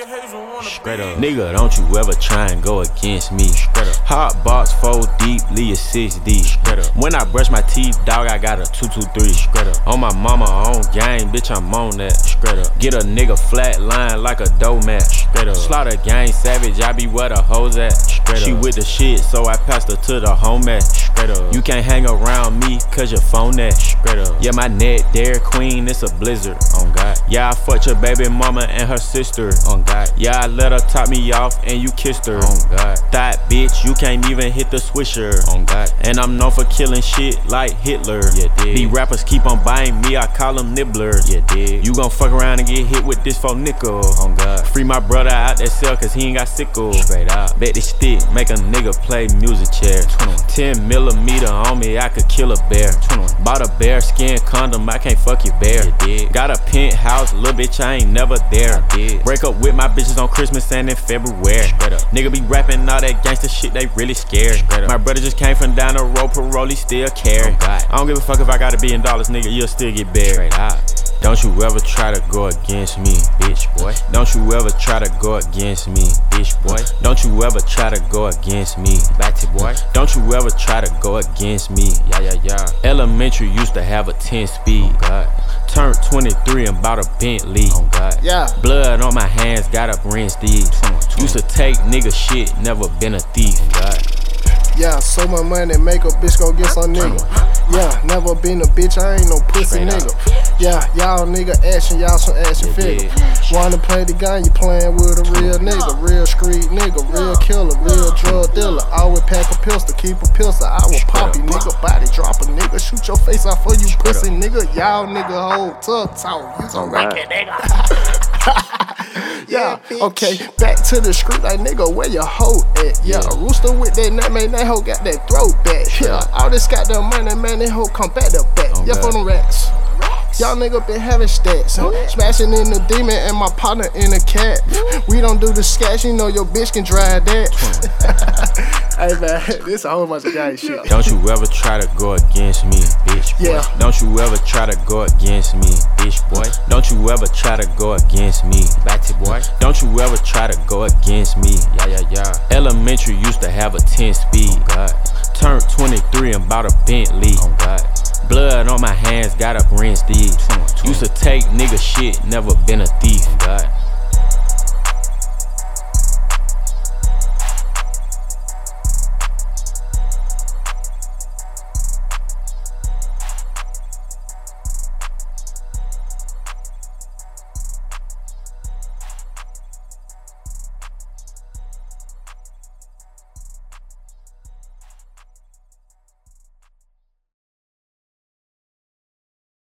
Straight up. Nigga, don't you ever try and go against me. Straight up. Hot box, four deep, leave 6 deep. Straight up. When I brush my teeth, dog, I got a 223. Straight up. On my mama, on gang, bitch, I'm on that. Straight up. Get a nigga flat line like a dough mat. Straight up. Slaughter gang savage, I be where the hoes at. Straight she with the shit, so I passed her to the home at. Straight up. You can't hang around me, cause your phone that. Straight up. Yeah, my net, Dairy Queen, it's a blizzard. On God. Yeah, I fucked your baby mama and her sister. On God. Yeah, I let her top me off and you kissed her. On God. That bitch, you can't even hit the swisher. On God. And I'm known for killing shit like Hitler. Yeah, dig. These rappers keep on buying me, I call them nibblers. Yeah, dig. You gon' fuck around and get hit with this for nickel. On God. Free my brother out that cell cause he ain't got sickle. Straight out. Bet this stick, make a nigga play music chair. 10 millimeter on me, I could kill a bear. Bought a bear skin condom, I can't fuck your bear. Yeah, Got a penthouse, little bitch, I ain't never there. Break up with my bitches on Christmas and in February. Nigga be rapping all that gangster shit, they really scared. My brother just came from down the road, parole, he still care. Oh I don't give a fuck if I got a billion dollars, nigga, you'll still get buried. Don't you ever try to go against me, bitch boy. Don't you ever try to go against me, bitch boy. Don't you ever try to go against me, batty boy. Don't you ever try to go against me, yeah yeah yeah. Elementary used to have a 10 speed. Oh God. Turned 23 and bought a Bentley. Oh God. Yeah. Blood on my hands, got up rinse these. Used to take nigga shit, never been a thief. Oh God. Yeah, so much money make a bitch go get some nigga. Yeah, never been a bitch, I ain't no pussy nigga. Yeah, y'all nigga action, y'all some action figure. Wanna play the game, you playing with a real nigga, real street nigga, real killer, real drug dealer. Always pack a pistol, keep a pistol. I will pop you, nigga, body drop a nigga, shoot your face off for you pussy nigga. Y'all nigga hold tough talk, you some record nigga. Yeah, okay, back to the street like nigga, where your hoe at? Yeah, yeah. rooster with that nut, man, that hoe got that throat back. Yeah, all this got the money, man, that hoe come back to back. Oh, yeah, for them rats. Y'all nigga been having stats. Huh? Smashing in the demon and my partner in a cat. We don't do the sketch, you know your bitch can drive that. hey man, this a whole bunch of guy shit. Don't you ever try to go against me, bitch boy. Yeah. Don't you ever try to go against me, bitch boy. Don't you ever try to go against me, batty boy. Don't you ever try to go against me, yeah yeah yeah. Elementary used to have a 10 speed. Oh God. Turned 23 and bought a Bentley. Oh God. Blood on my hands, got up rinsed these. Used to take nigga shit, never been a thief. Oh, God.